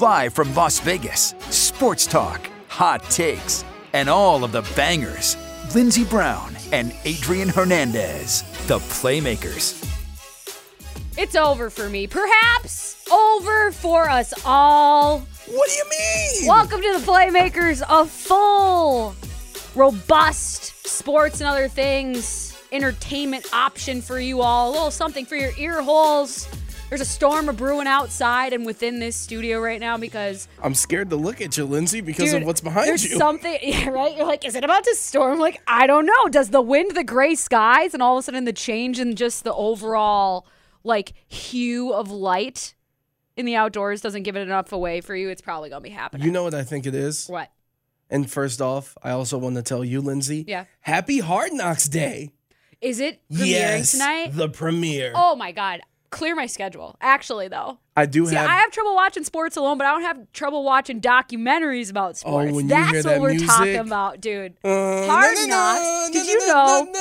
Live from Las Vegas, sports talk, hot takes, and all of the bangers. Lindsey Brown and Adrian Hernandez, the Playmakers. It's over for me. Perhaps over for us all. What do you mean? Welcome to the Playmakers, a full, robust sports and other things entertainment option for you all. A little something for your ear holes. There's a storm brewing outside and within this studio right now because I'm scared to look at you, Lindsey, because dude, of what's behind there's you. something, yeah, right? You're like, is it about to storm? Like, I don't know. Does the wind, the gray skies, and all of a sudden the change in just the overall like hue of light in the outdoors doesn't give it enough away for you? It's probably gonna be happening. You know what I think it is? what? And first off, I also want to tell you, Lindsey. Yeah. Happy Hard Knocks Day. Is it premiering yes, tonight? the premiere. Oh my god. Clear my schedule. Actually though. I do See, have. I have trouble watching sports alone, but I don't have trouble watching documentaries about sports. Oh, when you That's what that we're music. talking about, dude. Uh, Hard na, na, Knocks. na, Did you know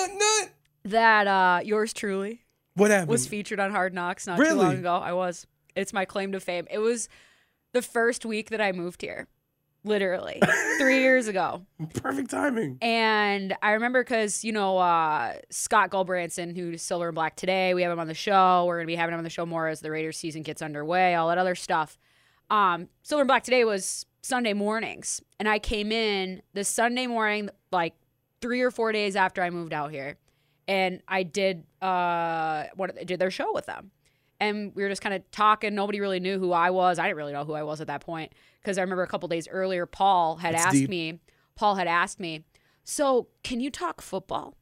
that uh yours truly What happened? was featured on Hard Knocks not too long ago? I was. It's my claim to fame. It was the first week that I moved here. Literally. 3 years ago. Perfect timing. And I remember because, you know, uh, Scott Gulbransen, who's Silver and Black today, we have him on the show. We're going to be having him on the show more as the Raiders season gets underway, all that other stuff. Um, Silver and Black today was Sunday mornings. And I came in this Sunday morning, like three or four days after I moved out here. And I did uh, what did their show with them. And we were just kind of talking. Nobody really knew who I was. I didn't really know who I was at that point because I remember a couple days earlier, Paul had That's asked deep. me. Paul had asked me, "So, can you talk football?"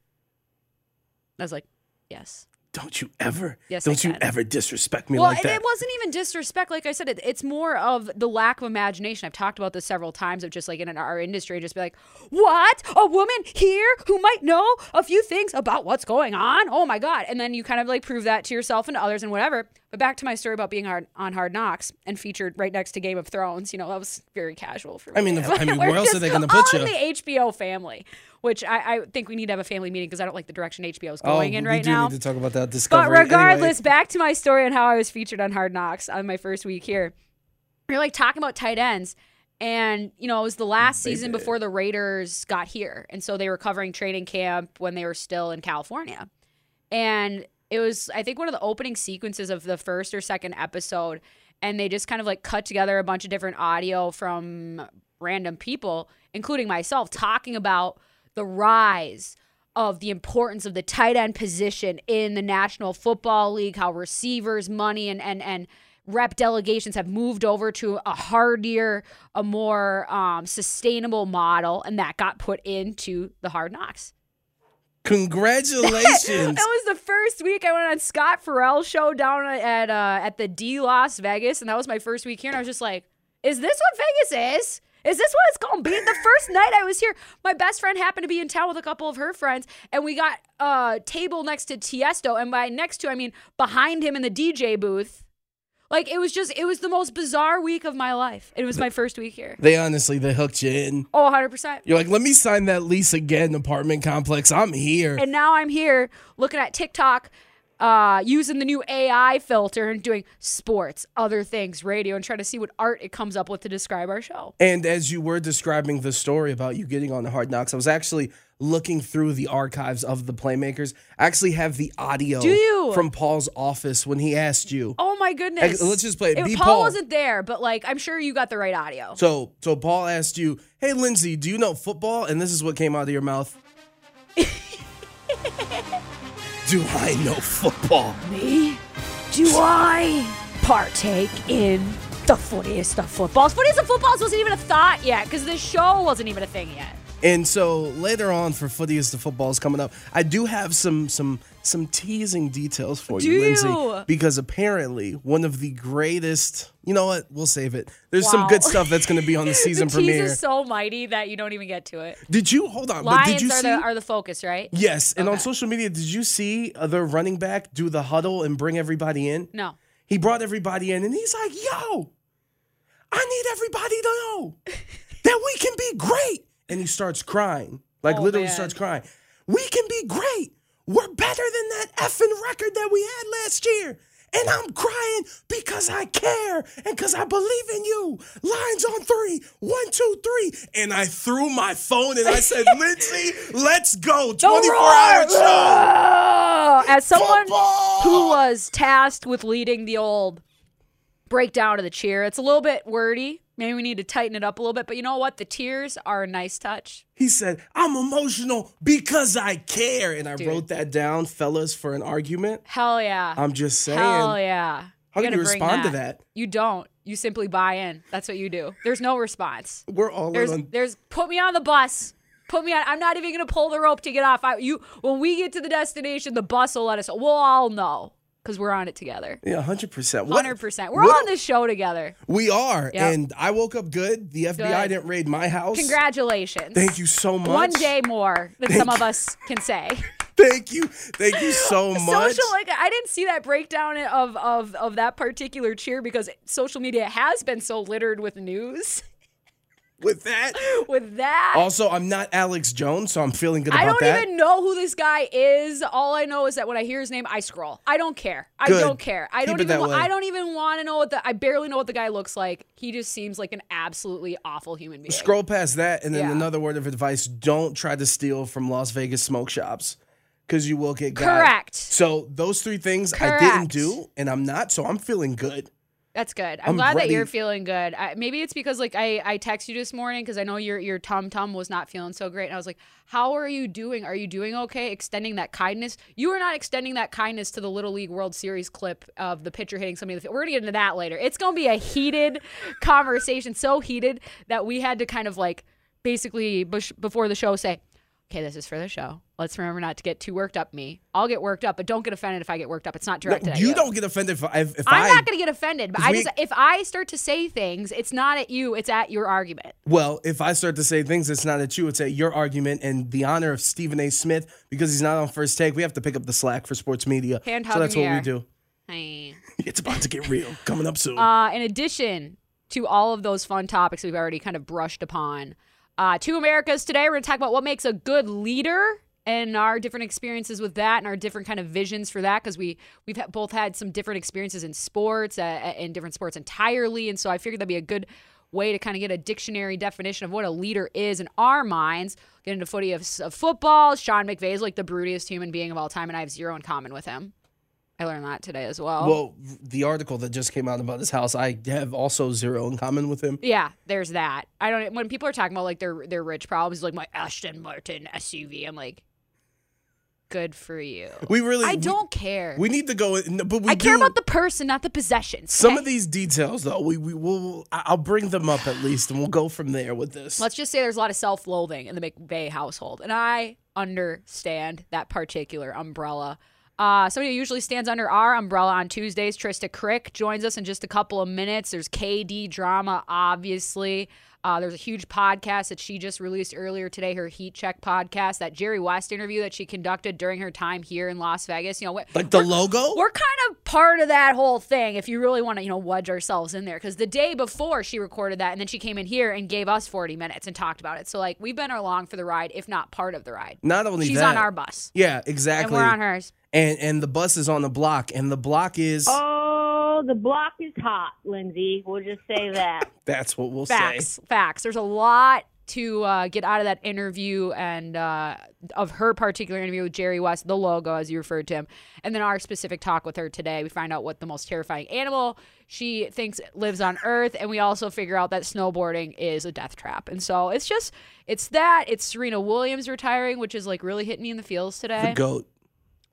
I was like, "Yes." Don't you ever, Yes, I don't you ever disrespect me well, like that. it wasn't even disrespect. Like I said, it, it's more of the lack of imagination. I've talked about this several times of just like in our industry, just be like, what? A woman here who might know a few things about what's going on? Oh my God. And then you kind of like prove that to yourself and to others and whatever. But back to my story about being hard, on Hard Knocks and featured right next to Game of Thrones. You know, that was very casual for me. I mean, the- I mean, where else are they gonna all put in you? the HBO family, which I, I think we need to have a family meeting because I don't like the direction HBO is oh, going in right now. we do need to talk about that But regardless, Anyway, back to my story on how I was featured on Hard Knocks on my first week here. You're like talking about tight ends. And, you know, it was the last season before the Raiders got here. And so they were covering training camp when they were still in California. And it was, I think, one of the opening sequences of the first or second episode. And they just kind of like cut together a bunch of different audio from random people, including myself, talking about the rise of the importance of the tight end position in the National Football League, how receivers, money, and and and rep delegations have moved over to a hardier, a more um, sustainable model, and that got put into the Hard Knocks. Congratulations. that was the first week I went on Scott Ferrall's show down at uh, at the D Las Vegas, and that was my first week here, and I was just like, "Is this what Vegas is?" Is this what it's gonna be? The first night I was here, my best friend happened to be in town with a couple of her friends, and we got a table next to Tiesto, and by next to I mean behind him in the DJ booth. Like it was just, it was the most bizarre week of my life. It was my first week here. they honestly, they hooked you in. Oh, 100 percent. You're like, let me sign that lease again, apartment complex. I'm here. And now I'm here looking at TikTok, uh, using the new AI filter and doing sports, other things, radio, and trying to see what art it comes up with to describe our show. And as you were describing the story about you getting on the Hard Knocks, I was actually looking through the archives of the Playmakers. I actually have the audio Do you? from Paul's office when he asked you. Oh my goodness! Let's just play it. If Paul, Paul. wasn't there, but like I'm sure you got the right audio. So, so Paul asked you, "Hey, Lindsey, do you know football?" And this is what came out of your mouth. do I know football? Me? Do I partake in the footiest of footballs? Footiest of footballs wasn't even a thought yet because the show wasn't even a thing yet. And so later on for footiest of footballs coming up, I do have some some some teasing details for Do you, Lindsay, you? because apparently one of the greatest. You know what? We'll save it. There's some good stuff that's going to be on the season the premiere. is so mighty that you don't even get to it. did you hold on? but Lions did you are see? the are the focus, right? yes, and on social media, did you see the running back do the huddle and bring everybody in? No. He brought everybody in, and he's like, "Yo, I need everybody to know that we can be great." And he starts crying, like Oh, literally man. starts crying. We can be great. We're better than that effing record that we had last year. And I'm crying because I care and because I believe in you. Lions on three. One, two, three. And I threw my phone and I said, Lindsey, let's go. 24 hour show. As someone Football! who was tasked with leading the old breakdown of the cheer, it's a little bit wordy. Maybe we need to tighten it up a little bit. But you know what? The tears are a nice touch. He said, I'm emotional because I care. And I Dude. wrote that down, fellas, for an argument. Hell yeah. I'm just saying. Hell yeah. How You can you respond to that? You don't. You simply buy in. That's what you do. There's no response. We're all There's on. there's put me on the bus. Put me on. I'm not even gonna pull the rope to get off. I, you when we get to the destination, the bus will let us. We'll all know because we're on it together. Yeah, 100%. What- Hundred percent. We're what- on this show together. We are. Yep. And I woke up good. The FBI Good. didn't raid my house. Congratulations. Thank you so much. One day more than some of us can say. Thank you. Thank you so much. Social like I didn't see that breakdown of of of that particular cheer because social media has been so littered with news. With that. with that. Also, I'm not Alex Jones, so I'm feeling good about that. I don't that. even know who this guy is. All I know is that when I hear his name, I scroll. I don't care. I Good. don't care. I Keep don't even. wa- I don't even want to know what the. I barely know what the guy looks like. He just seems like an absolutely awful human being. Scroll past that, and then Yeah. another word of advice don't try to steal from Las Vegas smoke shops because you will get got. Correct. So, those three things I didn't do, and I'm not, so I'm feeling good. That's good. I'm, I'm glad that you're feeling good. I, maybe it's because like I I text you this morning because I know your your tum tum was not feeling so great, and I was like, "How are you doing? Are you doing okay? Extending that kindness? You are not extending that kindness to the Little League World Series clip of the pitcher hitting somebody. In the. We're gonna get into that later. It's gonna be a heated conversation, so heated that we had to kind of like basically bush, before the show say. Okay, this is for the show. Let's remember not to get too worked up. Me, I'll get worked up, but don't get offended if I get worked up. It's not No, directed at you you. don't get offended if, I- if, if I'm I. not going to get offended, but I we- just if I start to say things, it's not at you, it's at your argument. Well, if I start to say things, it's not at you, it's at your argument and the honor of Stephen A. Smith because he's not on first take. We have to pick up the slack for sports media. Hand so that's what the we do. Hey. It's about to get real. Coming up soon. Uh, in addition to all of those fun topics we've already kind of brushed upon, uh, two Americas today. We're going to talk about what makes a good leader and our different experiences with that and our different kind of visions for that because we we've ha- both had some different experiences in sports uh, in different sports entirely. And so i figured that'd be a good way to kind of get a dictionary definition of what a leader is in our minds. Get into footy of, of football. Sean mcvay is like the brutiest human being of all time and i have zero in common with him i learned that today as well well, the article that just came out about his house, I have also zero in common with him. Yeah, there's that. I don't. When people are talking about like their their rich problems, like my Aston Martin SUV, I'm like, good for you. We really. I don't care. We need to go, in, but we I care about the person, not the possessions. Some okay? of these details, though, we we will. I'll bring them up at least, and we'll go from there with this. Let's just say there's a lot of self-loathing in the McVay household, and I understand that particular umbrella. Uh, somebody who usually stands under our umbrella on Tuesdays, Trysta Krick, joins us in just a couple of minutes. There's KD drama, obviously. Uh, there's a huge podcast that she just released earlier today, her Heat Check podcast, that Jerry West interview that she conducted during her time here in Las Vegas. You know, we- Like the we're- logo? We're kind of part of that whole thing if you really want to, you know, wedge ourselves in there. Because the day before she recorded that, and then she came in here and gave us 40 minutes and talked about it. So, like, we've been along for the ride, if not part of the ride. Not only She's that, on our bus, Yeah, exactly. and exactly. we're on hers. And and the bus is on the block, and the block is Oh, the block is hot, Lindsay. We'll just say that. that's what we'll Facts, say. facts. There's a lot to uh, get out of that interview and uh, of her particular interview with Jerry West, the logo as you referred to him, and then our specific talk with her today. We find out what the most terrifying animal she thinks lives on Earth, and we also figure out that snowboarding is a death trap. And so it's just it's that it's Serena Williams retiring, which is like really hitting me in the feels today. The goat.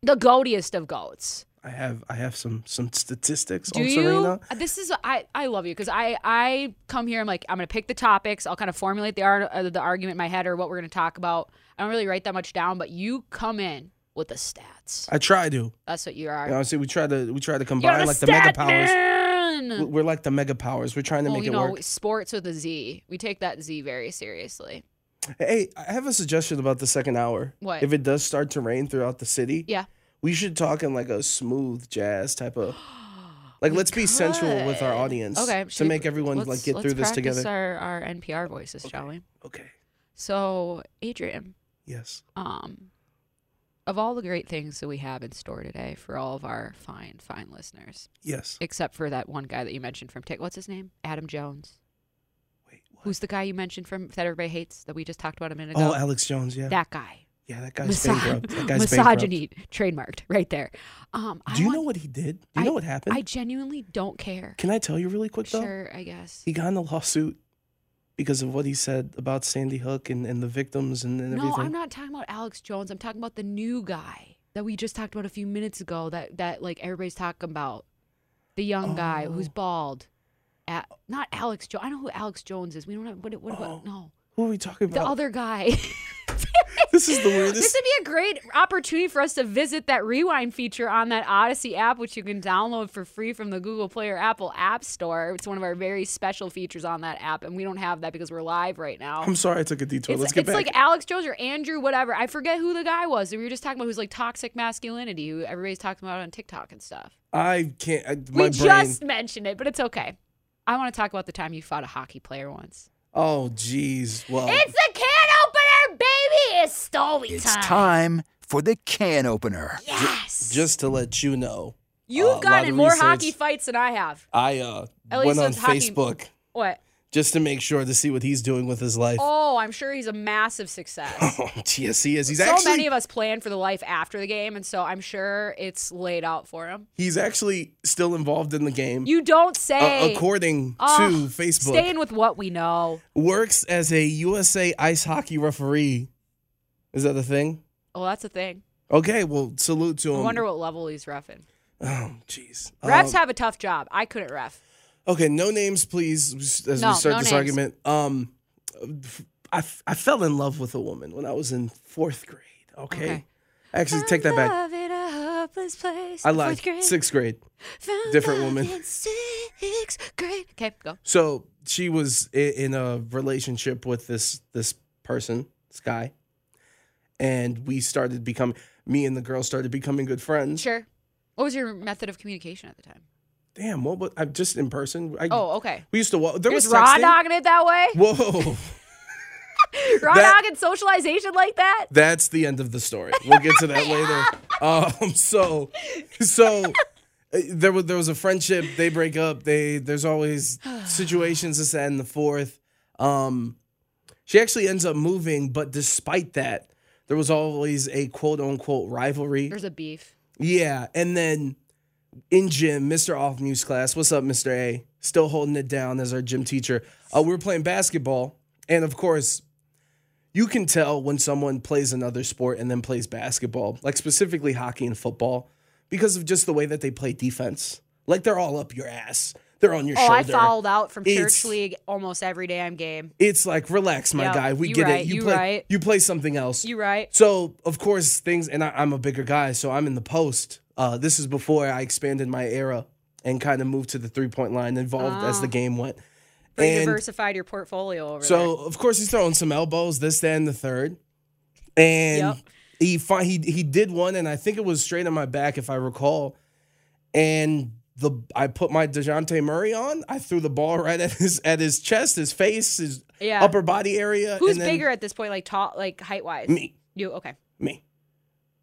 the goatiest of goats. I have I have some some statistics Do on you? Serena. This is I I love you because I I come here. I'm like I'm gonna pick the topics. I'll kind of formulate the art uh, the argument in my head or what we're gonna talk about. I don't really write that much down, but you come in with the stats. I try to. That's what you are. You know, see, we try to we try to combine like the mega powers. man! We're like the mega powers. We're trying to Well, make you it know, work. sports with a Z. We take that Z very seriously. Hey, I have a suggestion about the second hour. What? If it does start to rain throughout the city, Yeah. We should talk in like a smooth jazz type of. Like, let's be sensual with our audience. Okay. To make everyone like get through this together. Our, our NPR voices, shall we? Okay. So, Adrian, Yes. um, of all the great things that we have in store today for all of our fine, fine listeners, Yes. except for that one guy that you mentioned from Tik. What's his name? Adam Jones. Wait. What? Who's the guy you mentioned from that everybody hates that we just talked about a minute ago? Oh, Alex Jones. Yeah. that guy. Yeah, that guy's Miso- bankrupt. That guy's bankrupt. misogyny trademarked right there. Um, I Do you want- know what he did? Do you know what happened? I genuinely don't care. Can I tell you really quick though? Sure, I guess. He got in a lawsuit because of what he said about Sandy Hook and, and the victims and, and No, everything. I'm not talking about Alex Jones. I'm talking about the new guy that we just talked about a few minutes ago. That that like everybody's talking about, the young guy who's Oh. bald. At, not Alex Jones. I know who Alex Jones is. We don't have what. What? Oh. what no, Who are we talking about? the other guy. this is the weirdest. This would be a great opportunity for us to visit that rewind feature on that Audacy app, which you can download for free from the Google Play or Apple App Store. It's one of our very special features on that app, and we don't have that because we're live right now. I'm sorry I took a detour. It's, Let's get it's back. It's like Alex Jones or Andrew, whatever. I forget who the guy was we were just talking about who's like toxic masculinity, who everybody's talking about on TikTok and stuff. I can't. I, my we brain. just mentioned it, but it's okay. I want to talk about the time you fought a hockey player once. Oh, jeez. Well, It's the baby! It's story It's time. time for the can opener. Yes. just to let you know, You've uh, gotten in more research. hockey fights than I have. I uh, At went least on it's hockey- Facebook What? just to make sure to see what he's doing with his life. Oh, I'm sure he's a massive success. Oh, yes, he is. He's so actually many of us plan for the life after the game, and so I'm sure it's laid out for him. he's actually still involved in the game. You don't Uh, say. according Oh, to Facebook, Staying with what we know. works as a USA ice hockey referee. Is that the thing? Oh, that's a thing. Okay, well, salute to him. I wonder what level he's refing. Oh, jeez. Refs Um, have a tough job. I couldn't ref. Okay, no names, please, as No, we start no this names. argument. Um, I, f- I fell in love with a woman when I was in fourth grade. Okay, Okay. actually, take that back. In a hopeless place. I lied. grade. Sixth grade. Found different woman. Sixth grade. Okay, go. So she was in a relationship with this this person, this guy, and we started becoming. Me and the girl started becoming good friends. Sure. What was your method of communication at the time? Damn, what? was I'm just in person. I, Oh, okay. we used to walk. There You're was raw texting. dogging it that way? Whoa. Raw That- dogging socialization like that? That's the end of the story. We'll get to that later. Um, so, so uh, there was there was a friendship. They break up. They there's always situations this that, and the fourth. Um, she actually ends up moving, but despite that, there was always a quote unquote rivalry. There's a beef. Yeah, and then in gym, Mr. Off News class. What's up, Mr. A? Still holding it down as our gym teacher. Uh, we were playing basketball, and of course, you can tell when someone plays another sport and then plays basketball, like specifically hockey and football, because of just the way that they play defense. Like they're all up your ass. They're on your shoulder. Oh, shoulder. I fouled out from church It's- league almost every I'm game. It's like relax, my Yep, guy. We get right, it. You, you play. right. You play something else. You right? So of course things, and I, I'm a bigger guy, so I'm in the post. Uh, this is before I expanded my era and kind of moved to the three point line, evolved as the Oh. game went. And- diversified your portfolio over So of course he's throwing some elbows, this, that, and the third, and Yep. he fi- he he did one, and I think it was straight on my back, if I recall, and the I put my Dejounte Murray on. I threw the ball right at his at his chest, his face, his Yeah. upper body area. Who's bigger at this point, like tall, like height wise? Me, You okay? me.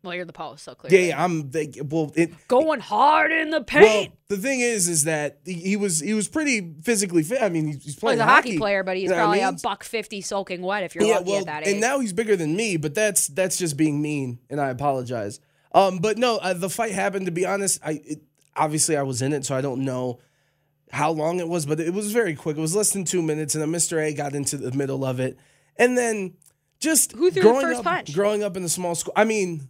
Well, you're the post, so clearly. yeah. I'm the, well. It, Going hard in the well, paint. the thing is, is that he, was he was pretty physically fit. I mean, he's, he's Well, playing he's a hockey, player, but he's what I probably a buck fifty soaking wet if you're yeah, lucky well, at that age. and now he's bigger than me, but that's that's just being mean, and I apologize. Um, but no, uh, the fight happened. To be honest, I it, obviously I was in it, so I don't know how long it was, but it was very quick. It was less than two minutes, and then Mr. A got into the middle of it, and then just Who threw the growing first up, punch? Growing up in the small school, I mean,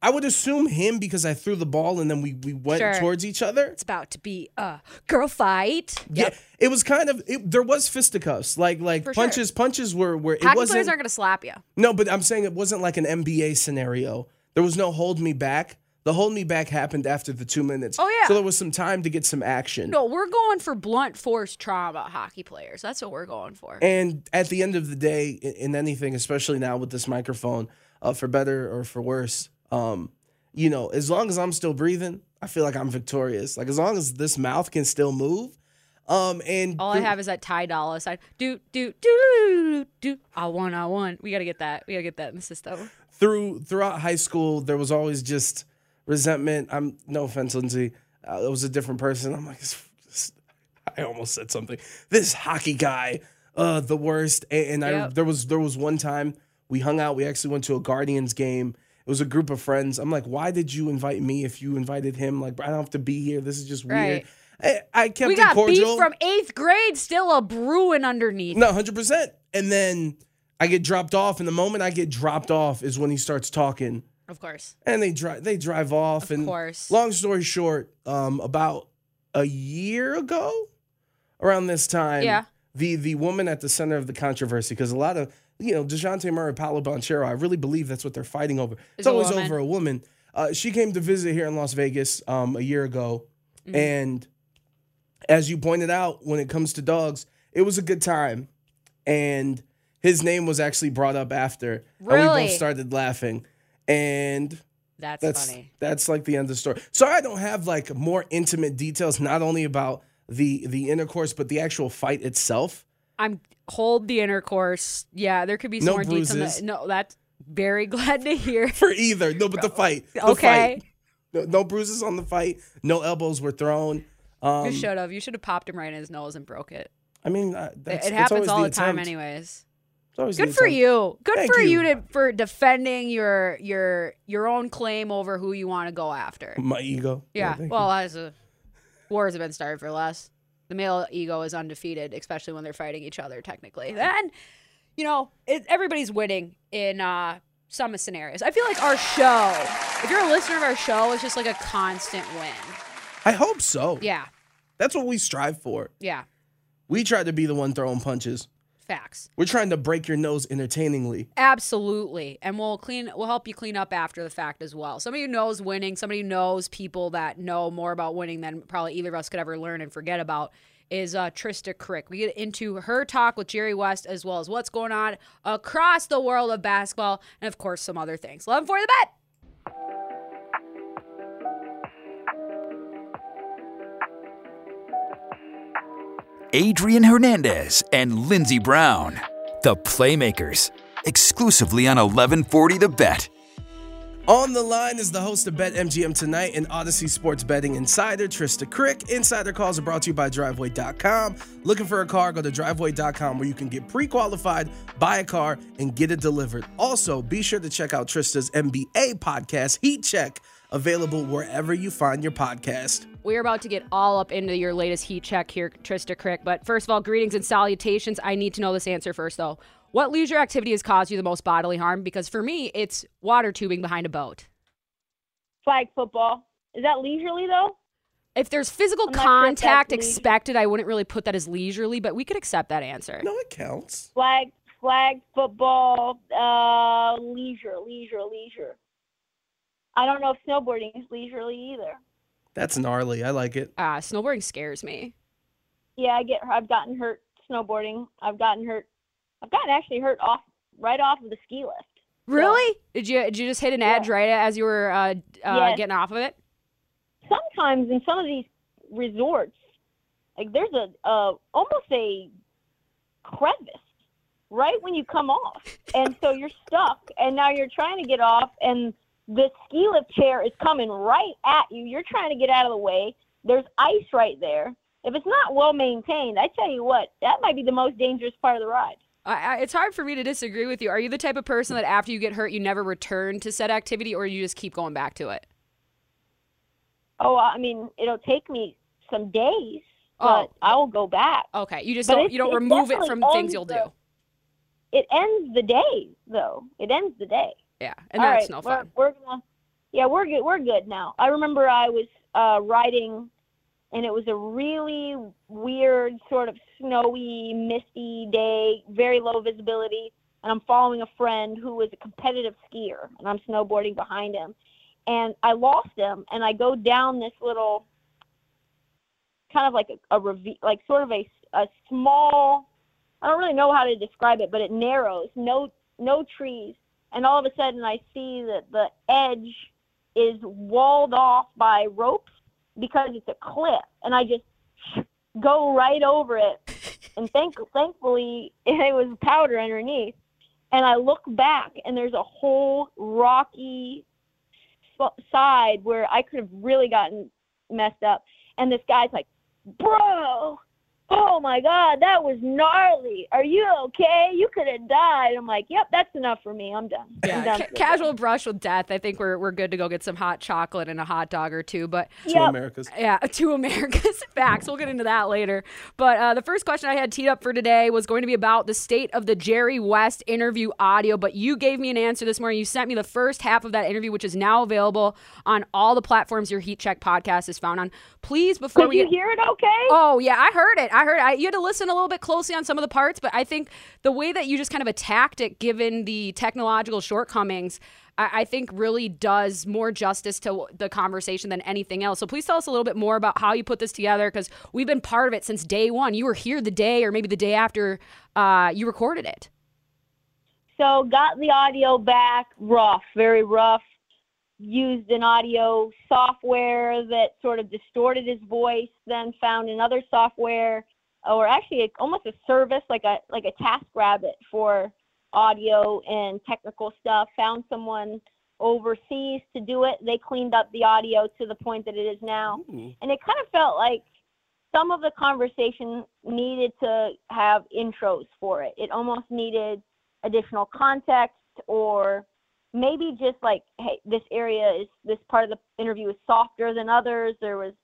I would assume him because I threw the ball, and then we we went Sure. towards each other. it's about to be a girl fight. Yeah, it was kind of it, there was fisticuffs, like like For sure. punches. Punches were where it Hockey wasn't. players aren't going to slap you. No, but I'm saying it wasn't like an NBA scenario. There was no hold me back. The hold me back happened after the two minutes. Oh, yeah. So there was some time to get some action. No, we're going for blunt force trauma hockey players. That's what we're going for. And at the end of the day, in, in anything, especially now with this microphone, uh, for better or for worse, um, you know, as long as I'm still breathing, I feel like I'm victorious. Like as long as this mouth can still move, um, and All I have is that Ty Dolla sign. Do do do do. I won. I won. We gotta get that. We gotta get that in the system. through throughout high school, there was always just resentment. I'm no offense, Lindsey. Uh, it was a different person. I'm like, this, this- I almost said something. This hockey guy, uh, the worst. And, and I there was there was one time we hung out. We actually went to a Guardians game. It was a group of friends. I'm like, why did you invite me if you invited him? Like, I don't have to be here. This is just weird. Right. I, I kept we it got cordial. beef from eighth grade, still a brewing underneath. No, hundred percent. And then I get dropped off, and the moment I get dropped off is when he starts talking, Of course. and they drive they drive off. Of and course. long story short, um, about a year ago, around this time, Yeah. the the woman at the center of the controversy, because a lot of you know Dejounte Murray, Paolo Banchero, I really believe that's what they're fighting over. It's a always over a woman. Uh, she came to visit here in Las Vegas um, a year ago, Mm-hmm. and as you pointed out, when it comes to dogs, it was a good time, and his name was actually brought up after, and we both started laughing, and That's, that's funny. that's like the end of the story. So I don't have like more intimate details, not only about the the intercourse, but the actual fight itself. I'm hold the intercourse. Yeah, there could be some No more details. bruises. that. No, that's very glad to hear. For either, no, but the fight, the Okay. fight. No, no bruises on the fight. No elbows were thrown. Um, you should have. You should have popped him right in his nose and broke it. I mean, uh, It, that's, it happens all the, the time, anyways. It's always the Good for you. Good Thank for you. you. to for defending your your your own claim over who you want to go after. My ego. Yeah. thank well, as a wars have been started for less. The male ego is undefeated, especially when they're fighting each other. Technically, then you know it, everybody's winning in uh, some scenarios. I feel like our show. If you're a listener of our show, it's just like a constant win. I hope so. Yeah. That's what we strive for. Yeah. We try to be the one throwing punches. Facts. We're trying to break your nose entertainingly. Absolutely. And we'll clean we'll help you clean up after the fact as well. Somebody who knows winning, somebody who knows people that know more about winning than probably either of us could ever learn and forget about is uh, Trysta Krick. We get into her talk with Jerry West as well as what's going on across the world of basketball and of course some other things. 11 for the bet. Adrian Hernandez and Lindsey Brown, the Playmakers, exclusively on 1140 The Bet. On the line is the host of BetMGM tonight and Audacy Sports Betting Insider, Trysta Krick. Insider calls are brought to you by Driveway.com. Looking for a car, go to Driveway.com where you can get pre qualified, buy a car, and get it delivered. Also, be sure to check out Trysta's NBA podcast, Heat Check, available wherever you find your podcast. We're about to get all up into your latest heat check here, Trysta Krick. But first of all, greetings and salutations. I need to know this answer first, though. What leisure activity has caused you the most bodily harm? Because for me, it's water tubing behind a boat. Flag football. Is that leisurely though? If there's physical I'm sure if contact leisure. expected, I wouldn't really put that as leisurely, but we could accept that answer. No, it counts. Flag flag football. Uh, leisure, leisure, leisure. I don't know if snowboarding is leisurely either. That's gnarly. I like it. Uh, snowboarding scares me. Yeah, I get. I've gotten hurt snowboarding. I've gotten hurt. I've gotten actually hurt off right off of the ski lift. Really? Did you did you just hit an edge Yeah. right as you were uh, uh, Yes. getting off of it? Sometimes in some of these resorts, like there's a uh, almost a crevice right when you come off, and so you're stuck, and now you're trying to get off, and the ski lift chair is coming right at you. You're trying to get out of the way. There's ice right there. If it's not well maintained, I tell you what, that might be the most dangerous part of the ride. I, I, it's hard for me to disagree with you. Are you the type of person that after you get hurt, you never return to said activity, or you just keep going back to it? Oh, I mean, it'll take me some days, oh. but Oh. I will go back. Okay, you just But don't you don't it remove it from things you'll the- do. It ends the day, though. It ends the day. Yeah, and All that's right, no we're- fun. We're, gonna, yeah, we're good. We're good now. I remember I was uh, riding, and it was a really weird, sort of snowy, misty day, very low visibility. And I'm following a friend who was a competitive skier, and I'm snowboarding behind him. And I lost him, and I go down this little, kind of like a, a ravi- like sort of a, a small. I don't really know how to describe it, but it narrows. No, no trees and all of a sudden I see that the edge is walled off by ropes because it's a cliff, and I just go right over it. And thank thankfully it was powder underneath, and I look back and there's a whole rocky side where I could have really gotten messed up. And this guy's like, "Bro, oh my God, that was gnarly. Are you okay? You could have died." I'm like, "Yep, that's enough for me. I'm done. I'm Yeah, done ca- for the casual brush with death. I think we're we're good to go get some hot chocolate and a hot dog or two. But Two Yep. Americas. yeah, two America's facts. We'll get into that later. But uh, the first question I had teed up for today was going to be about the state of the Jerry West interview audio. But you gave me an answer this morning. You sent me the first half of that interview, which is now available on all the platforms your Heat Check podcast is found on. Please, before Did we you get hear it okay? Oh yeah, I heard it. I heard. I, you had to listen a little bit closely on some of the parts, but I think the way that you just kind of attacked it, given the technological shortcomings, I, I think really does more justice to the conversation than anything else. So please tell us a little bit more about how you put this together, because we've been part of it since day one. You were here the day, or maybe the day after uh, you recorded it. So got the audio back rough, very rough. Used an audio software that sort of distorted his voice. Then found another software, or actually a, almost a service like a like a TaskRabbit for audio and technical stuff. Found someone overseas to do it. They cleaned up the audio to the point that it is now. and it kind of felt like some of the conversation needed to have intros for it. It almost needed additional context or maybe just like hey this area is this part of the interview is softer than others. There was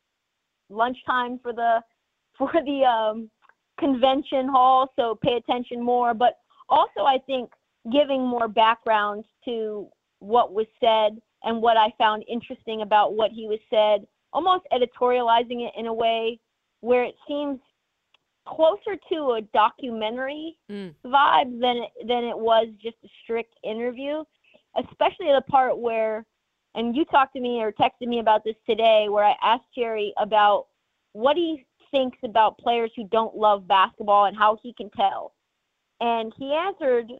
lunchtime for the for the um convention hall so pay attention more. But also i think giving more background to what was said and what i found interesting about what he was said almost editorializing it in a way where it seems closer to a documentary Mm. vibe than it, than it was just a strict interview, especially the part where, and you talked to me or texted me about this today, where I asked Jerry about what he thinks about players who don't love basketball and how he can tell, and he answered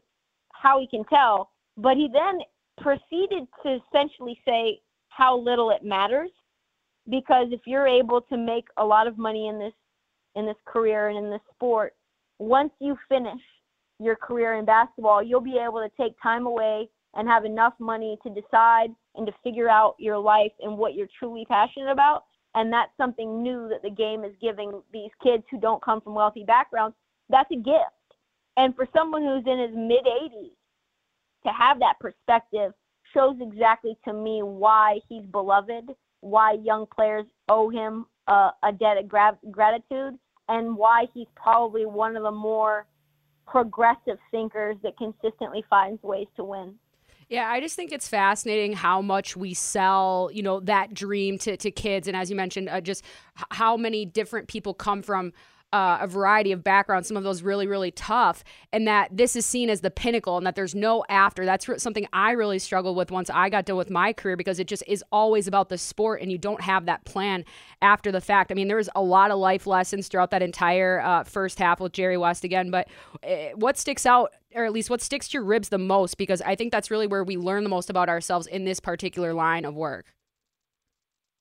how he can tell, but he then proceeded to essentially say how little it matters, because if you're able to make a lot of money in this in this career and in this sport, once you finish your career in basketball, you'll be able to take time away and have enough money to decide and to figure out your life and what you're truly passionate about. And that's something new that the game is giving these kids who don't come from wealthy backgrounds. That's a gift. And for someone who's in his mid 80s to have that perspective shows exactly to me why he's beloved, why young players owe him uh, a debt of gra- gratitude, and why he's probably one of the more progressive thinkers that consistently finds ways to win. Yeah, I just think it's fascinating how much we sell, you know, that dream to, to kids. And as you mentioned, uh, just h- how many different people come from uh, a variety of backgrounds, some of those really, really tough, and that this is seen as the pinnacle and that there's no after. That's re- something I really struggled with once I got done with my career because it just is always about the sport and you don't have that plan after the fact. I mean, there was a lot of life lessons throughout that entire uh, first half with Jerry West again, but uh, what sticks out or at least what sticks to your ribs the most because I think that's really where we learn the most about ourselves in this particular line of work.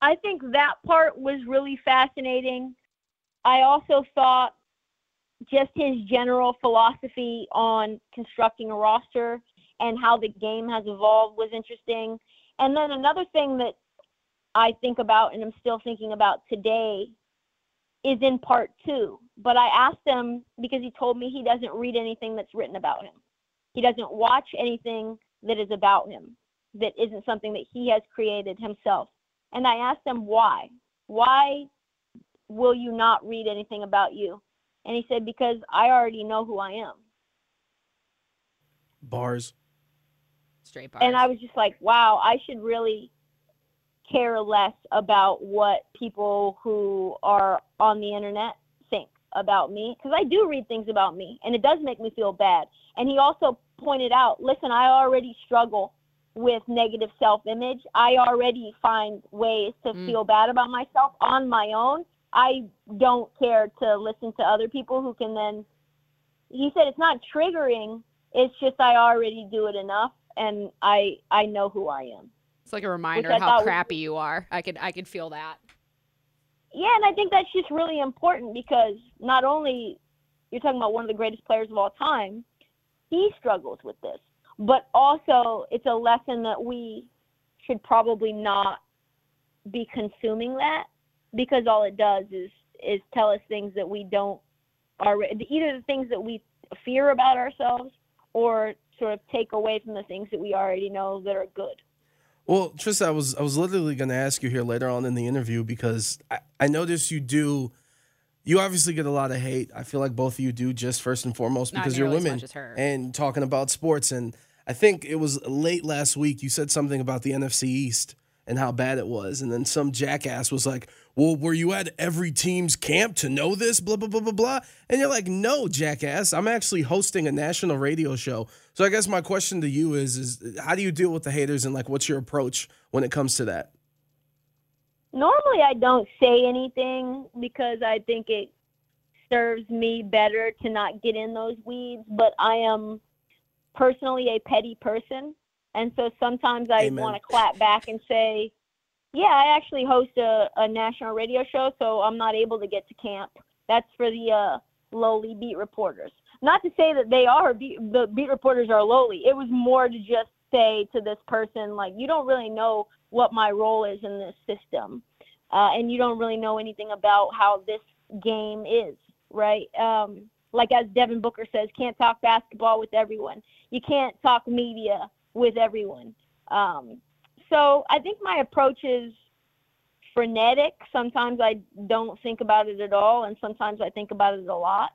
I think that part was really fascinating. I also thought just his general philosophy on constructing a roster and how the game has evolved was interesting. And then another thing that I think about and I'm still thinking about today is in part two. But I asked him because he told me he doesn't read anything that's written about him. He doesn't watch anything that is about him that isn't something that he has created himself. And I asked him why. Why will you not read anything about you? And he said, because I already know who I am. Bars. Straight bars. And I was just like, wow, I should really care less about what people who are on the internet think about me because I do read things about me and it does make me feel bad. And he also pointed out, listen, I already struggle with negative self image. I already find ways to Mm. feel bad about myself on my own. I don't care to listen to other people who can then he said it's not triggering, it's just I already do it enough and I I know who I am. it's like a reminder of how thought was- crappy you are. I could I could feel that. Yeah, and I think that's just really important because not only you're talking about one of the greatest players of all time, he struggles with this, but also it's a lesson that we should probably not be consuming that because all it does is is tell us things that we don't already either the things that we fear about ourselves or sort of take away from the things that we already know that are good. Well, Trysta, I was I was literally going to ask you here later on in the interview because I, I noticed you do. You obviously get a lot of hate. I feel like both of you do, just first and foremost, Not because you're women much as her. and talking about sports. And I think it was late last week you said something about the NFC East and how bad it was, and then some jackass was like, "Well, were you at every team's camp to know this?" Blah blah blah blah blah. And you're like, "No, jackass. I'm actually hosting a national radio show." So I guess my question to you is: is how do you deal with the haters, and like, what's your approach when it comes to that? normally I don't say anything because I think it serves me better to not get in those weeds, but I am personally a petty person. And so sometimes I want to clap back and say, yeah, I actually host a, a national radio show, so I'm not able to get to camp. That's for the uh, lowly beat reporters. Not to say that they are, beat, the beat reporters are lowly. It was more to just say to this person, like, you don't really know what my role is in this system. Uh, and you don't really know anything about how this game is, right? Um, like as Devin Booker says, can't talk basketball with everyone. You can't talk media with everyone. Um, so I think my approach is frenetic. Sometimes I don't think about it at all, and sometimes I think about it a lot.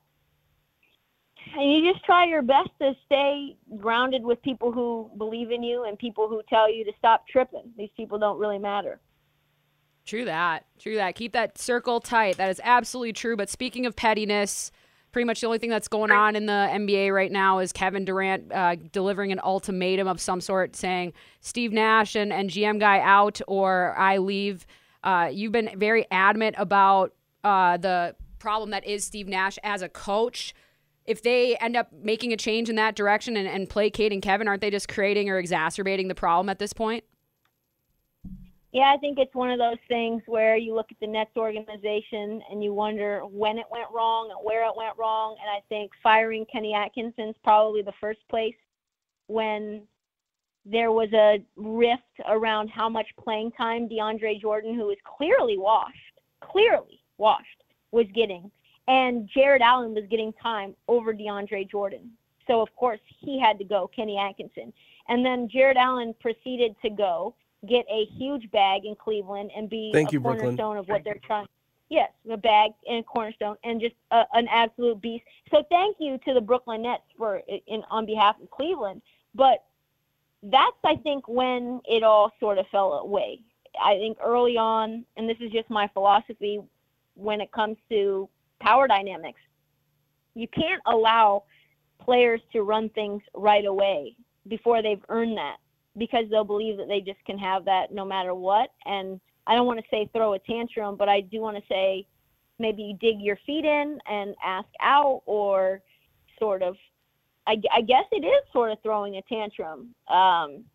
And you just try your best to stay grounded with people who believe in you and people who tell you to stop tripping. These people don't really matter. True that. True that. Keep that circle tight. That is absolutely true. But speaking of pettiness, pretty much the only thing that's going on in the NBA right now is Kevin Durant uh, delivering an ultimatum of some sort saying Steve Nash and, and GM guy out or I leave. Uh, you've been very adamant about uh, the problem that is Steve Nash as a coach. If they end up making a change in that direction and, and placating Kevin, aren't they just creating or exacerbating the problem at this point? Yeah, I think it's one of those things where you look at the Nets organization and you wonder when it went wrong and where it went wrong. And I think firing Kenny Atkinson is probably the first place when there was a rift around how much playing time DeAndre Jordan, who is clearly washed, clearly washed, was getting. And Jarrett Allen was getting time over DeAndre Jordan. So, of course, he had to go, Kenny Atkinson. And then Jarrett Allen proceeded to go get a huge bag in Cleveland and be Thank a you, Brooklyn. cornerstone of what they're trying. Yes, a bag and a cornerstone, and just a, an absolute beast. So thank you to the Brooklyn Nets for in on behalf of Cleveland. But that's I think when it all sort of fell away. I think early on, and this is just my philosophy when it comes to power dynamics. You can't allow players to run things right away before they've earned that because they'll believe that they just can have that no matter what. And I don't want to say throw a tantrum, but I do want to say maybe dig your feet in and ask out or sort of I, I guess it is sort of throwing a tantrum. Um,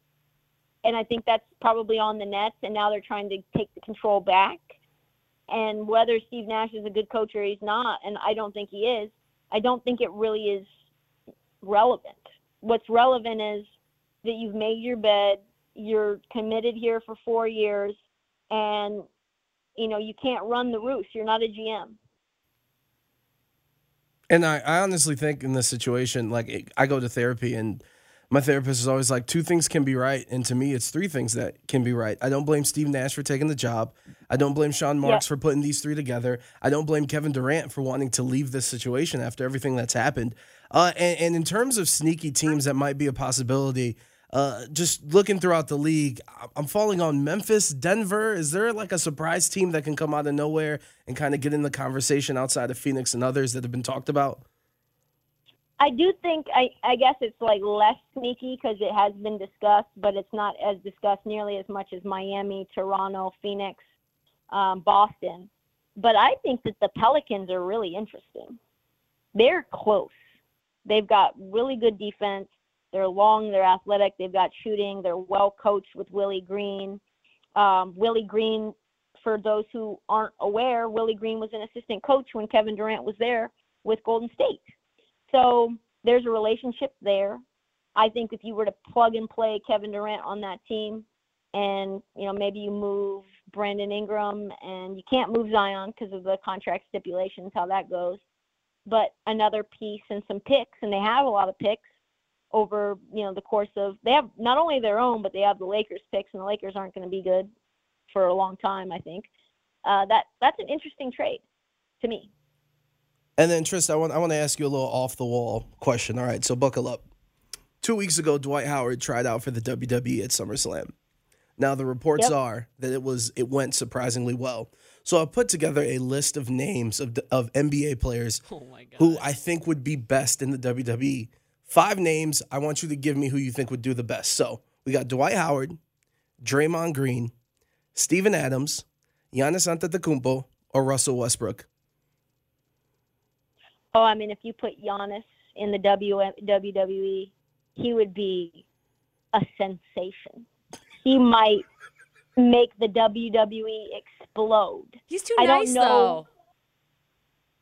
and I think that's probably on the Nets, and now they're trying to take the control back. And whether Steve Nash is a good coach or he's not, and I don't think he is, I don't think it really is relevant. What's relevant is that you've made your bed, you're committed here for four years, and you know you can't run the roost. You're not a GM. And I, I honestly think in this situation, like it, I go to therapy and my therapist is always like, two things can be right. And to me, it's three things that can be right. I don't blame Steve Nash for taking the job. I don't blame Sean Marks for putting these three together. I don't blame Kevin Durant for wanting to leave this situation after everything that's happened. Uh, and, and in terms of sneaky teams that might be a possibility, uh, just looking throughout the league, I'm falling on Memphis, Denver. Is there like a surprise team that can come out of nowhere and kind of get in the conversation outside of Phoenix and others that have been talked about? I do think I, I guess it's like less sneaky because it has been discussed, but it's not as discussed nearly as much as Miami, Toronto, Phoenix, um, Boston. But I think that the Pelicans are really interesting. They're close. They've got really good defense. They're long, they're athletic, they've got shooting, they're well coached with Willie Green. Um, Willie Green, for those who aren't aware, Willie Green was an assistant coach when Kevin Durant was there with Golden State. So there's a relationship there. I think if you were to plug and play Kevin Durant on that team, and you know maybe you move Brandon Ingram, and you can't move Zion because of the contract stipulations, how that goes. But another piece and some picks, and they have a lot of picks over you know the course of they have not only their own but they have the Lakers picks and the Lakers aren't going to be good for a long time I think uh, that that's an interesting trade to me. And then Tristan, I want I want to ask you a little off the wall question. All right, so buckle up. Two weeks ago, Dwight Howard tried out for the WWE at SummerSlam. Now the reports Yep. are that it was it went surprisingly well. So I put together a list of names of of NBA players who I think would be best in the WWE. Five names. I want you to give me who you think would do the best. So we got Dwight Howard, Draymond Green, Steven Adams, Giannis Antetokounmpo, or Russell Westbrook. Oh, I mean if you put Giannis in the WWE, he would be a sensation. He might make the WWE explode. He's too I don't nice know.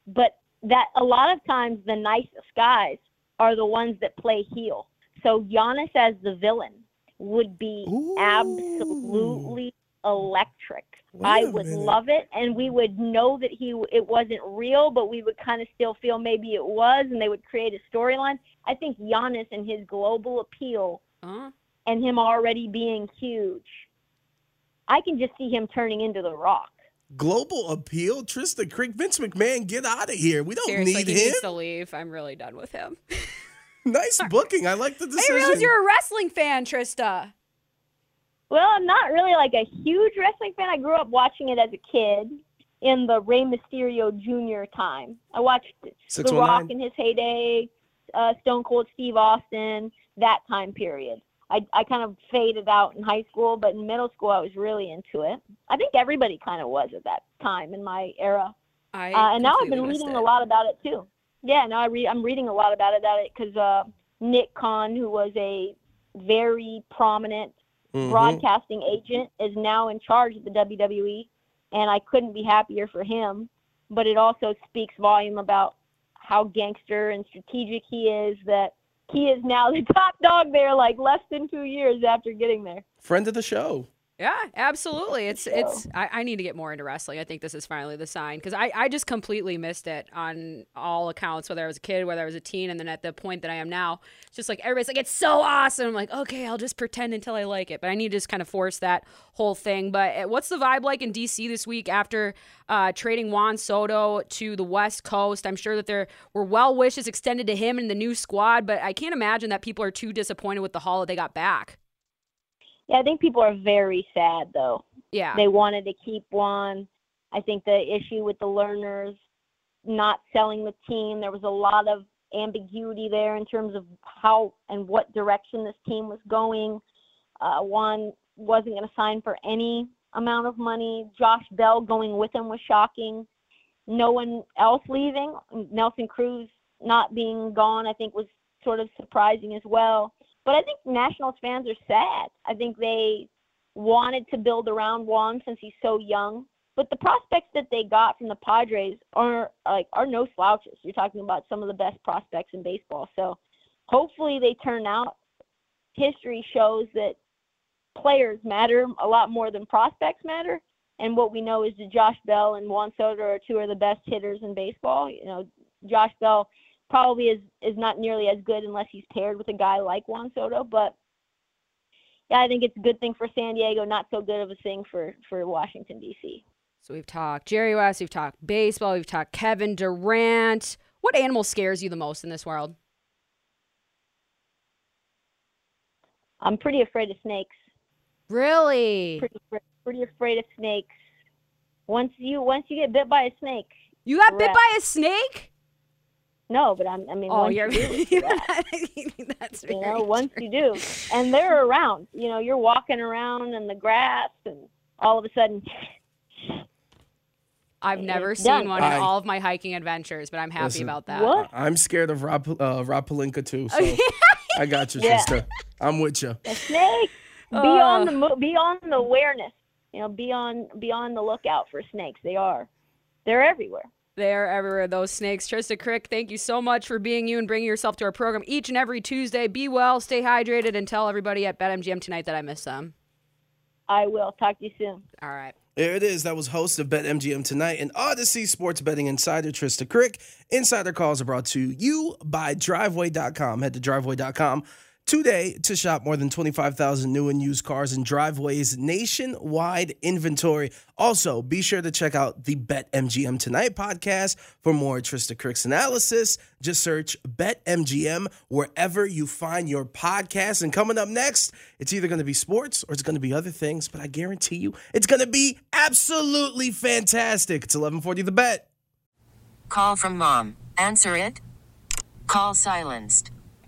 though. but that a lot of times the nicest guys are the ones that play heel. So Giannis as the villain would be Ooh. absolutely electric. Wait I a would minute. love it, and we would know that he it wasn't real, but we would kind of still feel maybe it was, and they would create a storyline. I think Giannis and his global appeal Uh, and him already being huge, I can just see him turning into the Rock. Global appeal, Trysta Krick, Vince McMahon, get out of here. We don't seriously, need he him. needs to leave. I'm really done with him. Nice booking. I like the I decision. didn't realize you're a wrestling fan, Trysta. Well, I'm not really like a huge wrestling fan. I grew up watching it as a kid in the Rey Mysterio Jr. time. I watched The Rock in his heyday, uh, Stone Cold Steve Austin, that time period. I, I kind of faded out in high school, but in middle school I was really into it. I think everybody kind of was at that time in my era. I Uh, and now I've been reading it. a lot about it too. Yeah, now I read. I'm reading a lot about it about it because uh, Nick Khan, who was a very prominent Mhm. broadcasting agent, is now in charge of the WWE, and I couldn't be happier for him. But it also speaks volume about how gangster and strategic he is. That he is now the top dog there, like less than two years after getting there. Friend of the show. Yeah, absolutely. It's it's. I, I need to get more into wrestling. I think this is finally the sign because I I just completely missed it on all accounts. Whether I was a kid, whether I was a teen, and then at the point that I am now, it's just like everybody's like it's so awesome. I'm like okay, I'll just pretend until I like it. But I need to just kind of force that whole thing. But uh, what's the vibe like in DC this week after uh, trading Juan Soto to the West Coast? I'm sure that there were well wishes extended to him and the new squad, but I can't imagine that people are too disappointed with the haul that they got back. Yeah, I think people are very sad though. Yeah. They wanted to keep one. I think the issue with the Lerners not selling the team. There was a lot of ambiguity there in terms of how and what direction this team was going. Uh, Juan wasn't going to sign for any amount of money. Josh Bell going with him was shocking. No one else leaving. Nelson Cruz not being gone, I think, was sort of surprising as well. But I think Nationals fans are sad. I think they wanted to build around Juan since he's so young. But the prospects that they got from the Padres are like are no slouches. You're talking about some of the best prospects in baseball. So hopefully they turn out. History shows that players matter a lot more than prospects matter. And what we know is that Josh Bell and Juan Soto are two of the best hitters in baseball. You know, Josh Bell probably is is not nearly as good unless he's paired with a guy like Juan Soto, but yeah, I think it's a good thing for San Diego, not so good of a thing for for Washington D.C. So we've talked Jerry West, we've talked baseball, we've talked Kevin Durant. What animal scares you the most in this world? I'm pretty afraid of snakes. Really? Pretty pretty afraid of snakes. Once you once you get bit by a snake, You got bit by a snake? No, but I'm, I mean, Oh, once you're you do, That's you know, once true. you do, and they're around. You know, you're walking around in the grass, and all of a sudden, I've never seen done. one in I- all of my hiking adventures, but I'm happy Listen, about that. what? I'm scared of Rob uh, Rob Pelinka too. So I got you, Yeah. sister. I'm with you. A snake. Be on the mo- be on the awareness. You know, be on be on the lookout for snakes. They are, they're everywhere. They're everywhere, those snakes. Trysta Krick, thank you so much for being you and bringing yourself to our program each and every Tuesday. Be well, stay hydrated, and tell everybody at BetMGM tonight that I miss them. I will talk to you soon. All right. There it is. That was host of BetMGM tonight and Audacy Sports Betting Insider Trysta Krick. Insider calls are brought to you by Driveway.com. Head to Driveway.com today to shop more than 25,000 new and used cars in Driveway's nationwide inventory. Also, be sure to check out the BetMGM Tonight podcast for more Trysta Krick's analysis. Just search BetMGM wherever you find your podcast. And coming up next, it's either going to be sports or it's going to be other things, but I guarantee you it's going to be absolutely fantastic. It's 1140 The Bet. Call from mom. Answer it. Call silenced.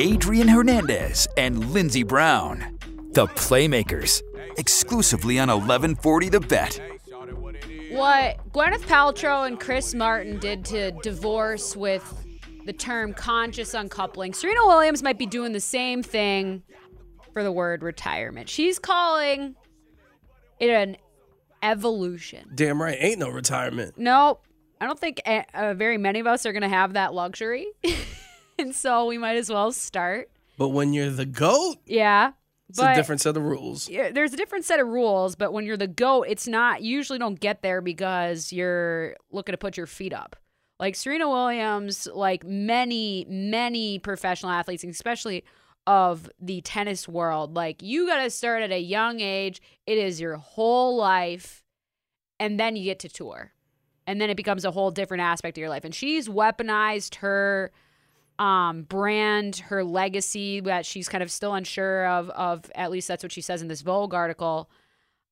Adrian Hernandez and Lindsey Brown, the Playmakers, exclusively on 1140 The Bet. What Gwyneth Paltrow and Chris Martin did to divorce with the term conscious uncoupling, Serena Williams might be doing the same thing for the word retirement. She's calling it an evolution. Damn right, ain't no retirement. Nope. I don't think uh, uh, very many of us are going to have that luxury. and so we might as well start. But when you're the goat, Yeah. it's a different set of rules. yeah, there's a different set of rules, but when you're the GOAT, it's not, you usually don't get there because you're looking to put your feet up. Like Serena Williams, like many, many professional athletes, especially of the tennis world, like you got to start at a young age. It is your whole life. And then you get to tour. And then it becomes a whole different aspect of your life. And she's weaponized her um, brand, her legacy that she's kind of still unsure of. Of at least that's what she says in this Vogue article.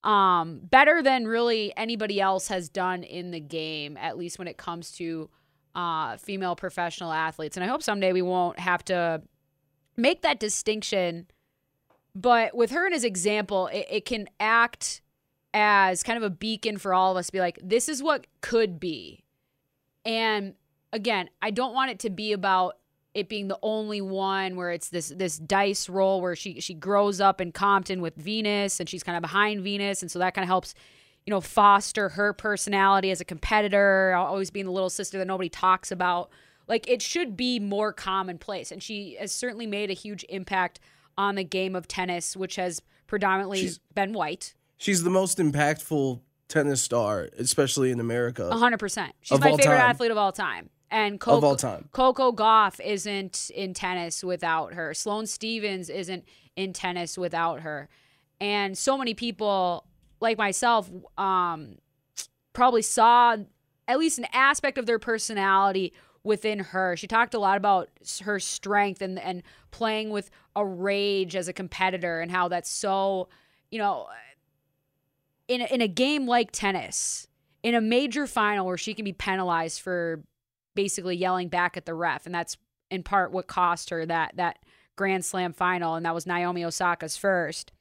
Um, better than really anybody else has done in the game, at least when it comes to uh, female professional athletes. And I hope someday we won't have to make that distinction. But with her as example, it, it can act as kind of a beacon for all of us to be like, this is what could be. And again, I don't want it to be about it being the only one where it's this this dice roll where she she grows up in Compton with Venus and she's kind of behind Venus and so that kind of helps you know foster her personality as a competitor always being the little sister that nobody talks about like it should be more commonplace and she has certainly made a huge impact on the game of tennis which has predominantly She's- been white She's the most impactful tennis star, especially in America. A hundred percent. She's my favorite time. athlete of all time. And Coco, Of all time. Coco Gauff isn't in tennis without her. Sloane Stevens isn't in tennis without her. And so many people like myself um, probably saw at least an aspect of their personality within her. She talked a lot about her strength and and playing with a rage as a competitor and how that's so, you know, in a, in a game like tennis, in a major final where she can be penalized for basically yelling back at the ref, and that's in part what cost her that that Grand Slam final, and that was Naomi Osaka's first.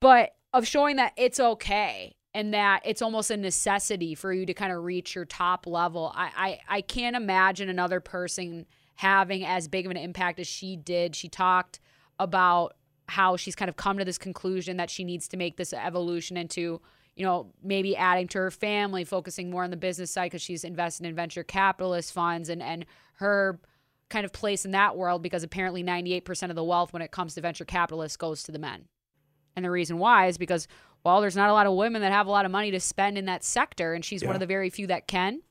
But of showing that it's okay and that it's almost a necessity for you to kind of reach your top level. I, I I can't imagine another person having as big of an impact as she did. She talked about how she's kind of come to this conclusion that she needs to make this evolution into, you know, maybe adding to her family, focusing more on the business side because she's invested in venture capitalist funds and and her kind of place in that world because apparently 98% of the wealth when it comes to venture capitalists goes to the men. And the reason why is because, well, there's not a lot of women that have a lot of money to spend in that sector, and she's one of the very few that can.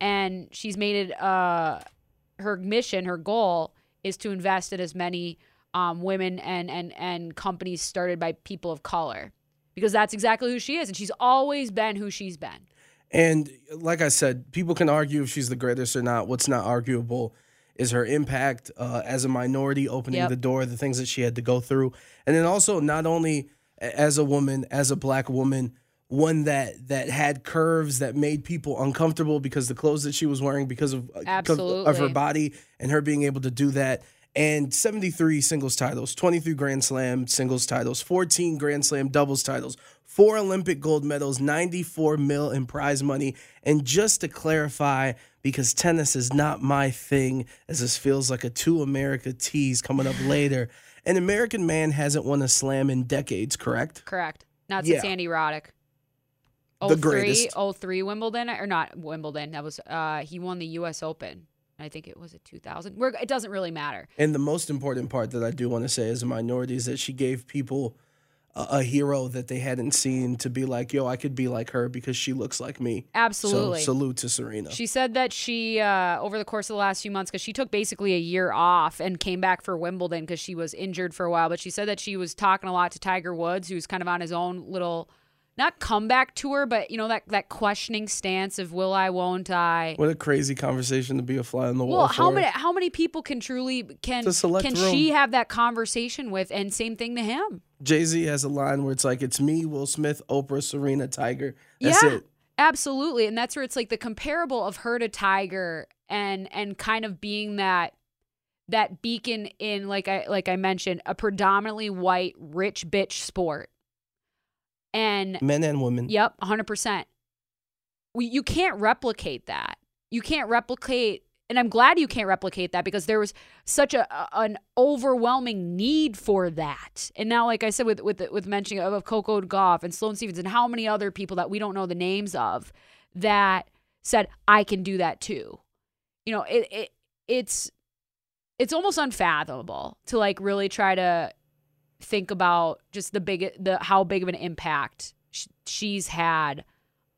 And she's made it uh, her mission, her goal is to invest in as many um, women and and and companies started by people of color, because that's exactly who she is, and she's always been who she's been. And like I said, people can argue if she's the greatest or not. What's not arguable is her impact uh, as a minority, opening Yep. the door, the things that she had to go through, and then also not only as a woman, as a black woman, one that that had curves that made people uncomfortable because the clothes that she was wearing, because of uh, of her body, and her being able to do that. And 73 singles titles, 23 Grand Slam singles titles, 14 Grand Slam doubles titles, four Olympic gold medals, 94 mil in prize money. And just to clarify, because tennis is not my thing, as this feels like a two America tease coming up later, an American man hasn't won a slam in decades, correct? Correct. Not since Yeah. Andy Roddick. The 03, greatest. 03 Wimbledon or not Wimbledon. That was uh he won the US Open. I think it was a 2000. We're, it doesn't really matter. And the most important part that I do want to say as a minority is that she gave people a, a hero that they hadn't seen to be like, yo, I could be like her because she looks like me. Absolutely. So salute to Serena. She said that she, uh, over the course of the last few months, because she took basically a year off and came back for Wimbledon because she was injured for a while. But she said that she was talking a lot to Tiger Woods, who's kind of on his own little, not comeback tour, but you know that that questioning stance of will I, won't I? what a crazy conversation to be a fly on the wall Well, how for. many how many people can truly can It's a select can room. she have that conversation with? And same thing to him. Jay Z has a line where it's like, it's me, Will Smith, Oprah, Serena, Tiger. That's yeah, it. absolutely, and that's where it's like the comparable of her to Tiger, and and kind of being that that beacon in like I like I mentioned a predominantly white rich bitch sport, and Men and women. Yep, 100%. We, you can't replicate that. You can't replicate and I'm glad you can't replicate that because there was such a, an overwhelming need for that. And now, like I said, with with with mentioning of, of Coco Gauff and Sloane Stevens and how many other people that we don't know the names of that said I can do that too. You know, it, it it's it's almost unfathomable to like really try to think about just the big the how big of an impact sh- she's had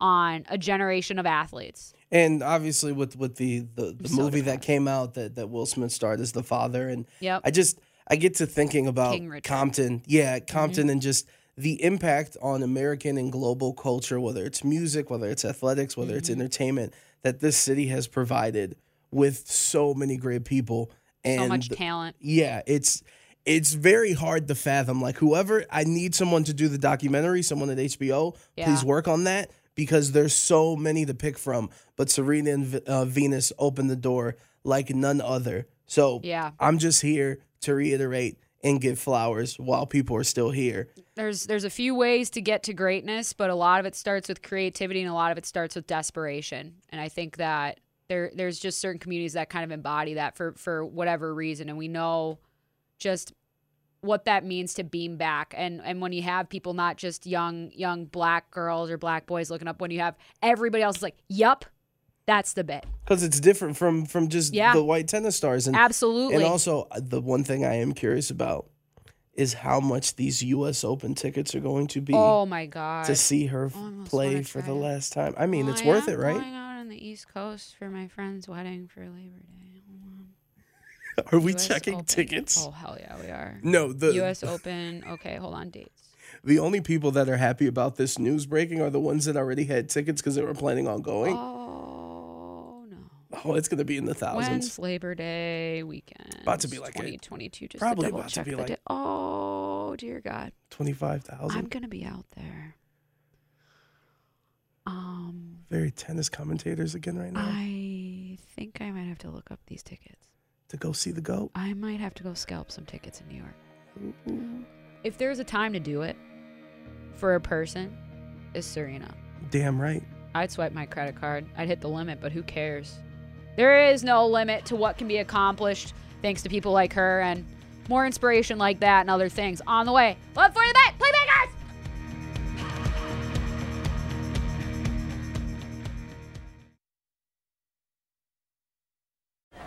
on a generation of athletes. And obviously, with with the the, the so movie that came out that that Will Smith starred as the father, and Yep. I just I get to thinking about. Compton, yeah, Compton, mm-hmm. and just the impact on American and global culture, whether it's music, whether it's athletics, whether it's mm-hmm. entertainment, that this city has provided with so many great people and so much talent. yeah, it's it's very hard to fathom. Like whoever I need someone to do the documentary, someone at HBO, Yeah. please work on that because there's so many to pick from. But Serena and uh, Venus opened the door like none other. So Yeah. I'm just here to reiterate and give flowers while people are still here. There's there's a few ways to get to greatness, but a lot of it starts with creativity and a lot of it starts with desperation. And I think that there there's just certain communities that kind of embody that for for whatever reason and we know just what that means to beam back and and when you have people not just young young black girls or black boys looking up when you have everybody else is like yup that's the bit Because it's different from from just Yeah. the white tennis stars. And Absolutely. And also uh, the one thing I am curious about is how much these US Open tickets are going to be. oh my god to see her Almost play for the it. last time. I mean, Oh, it's I worth am it, right? going out on the east coast for my friend's wedding for labor day Are we US checking Open. tickets? Oh hell yeah, we are. No, the- U.S. Open. Okay, hold on, dates. The only people that are happy about this news breaking are the ones that already had tickets because they were planning on going. Oh no. Oh, it's going to be in the thousands. When's Labor Day weekend? About to be like a- 2022. Just probably to about to check be the like- di- oh dear God, 25,000. I'm gonna be out there. Um, Very tennis commentators again right now I think I might have to look up these tickets. To go see the GOAT. I might have to go scalp some tickets in New York. If there's a time to do it for a person, it's Serena. Damn right. I'd swipe my credit card. I'd hit the limit, but who cares? There is no limit to what can be accomplished thanks to people like her and more inspiration like that and other things on the way. Love for the bet, playmakers!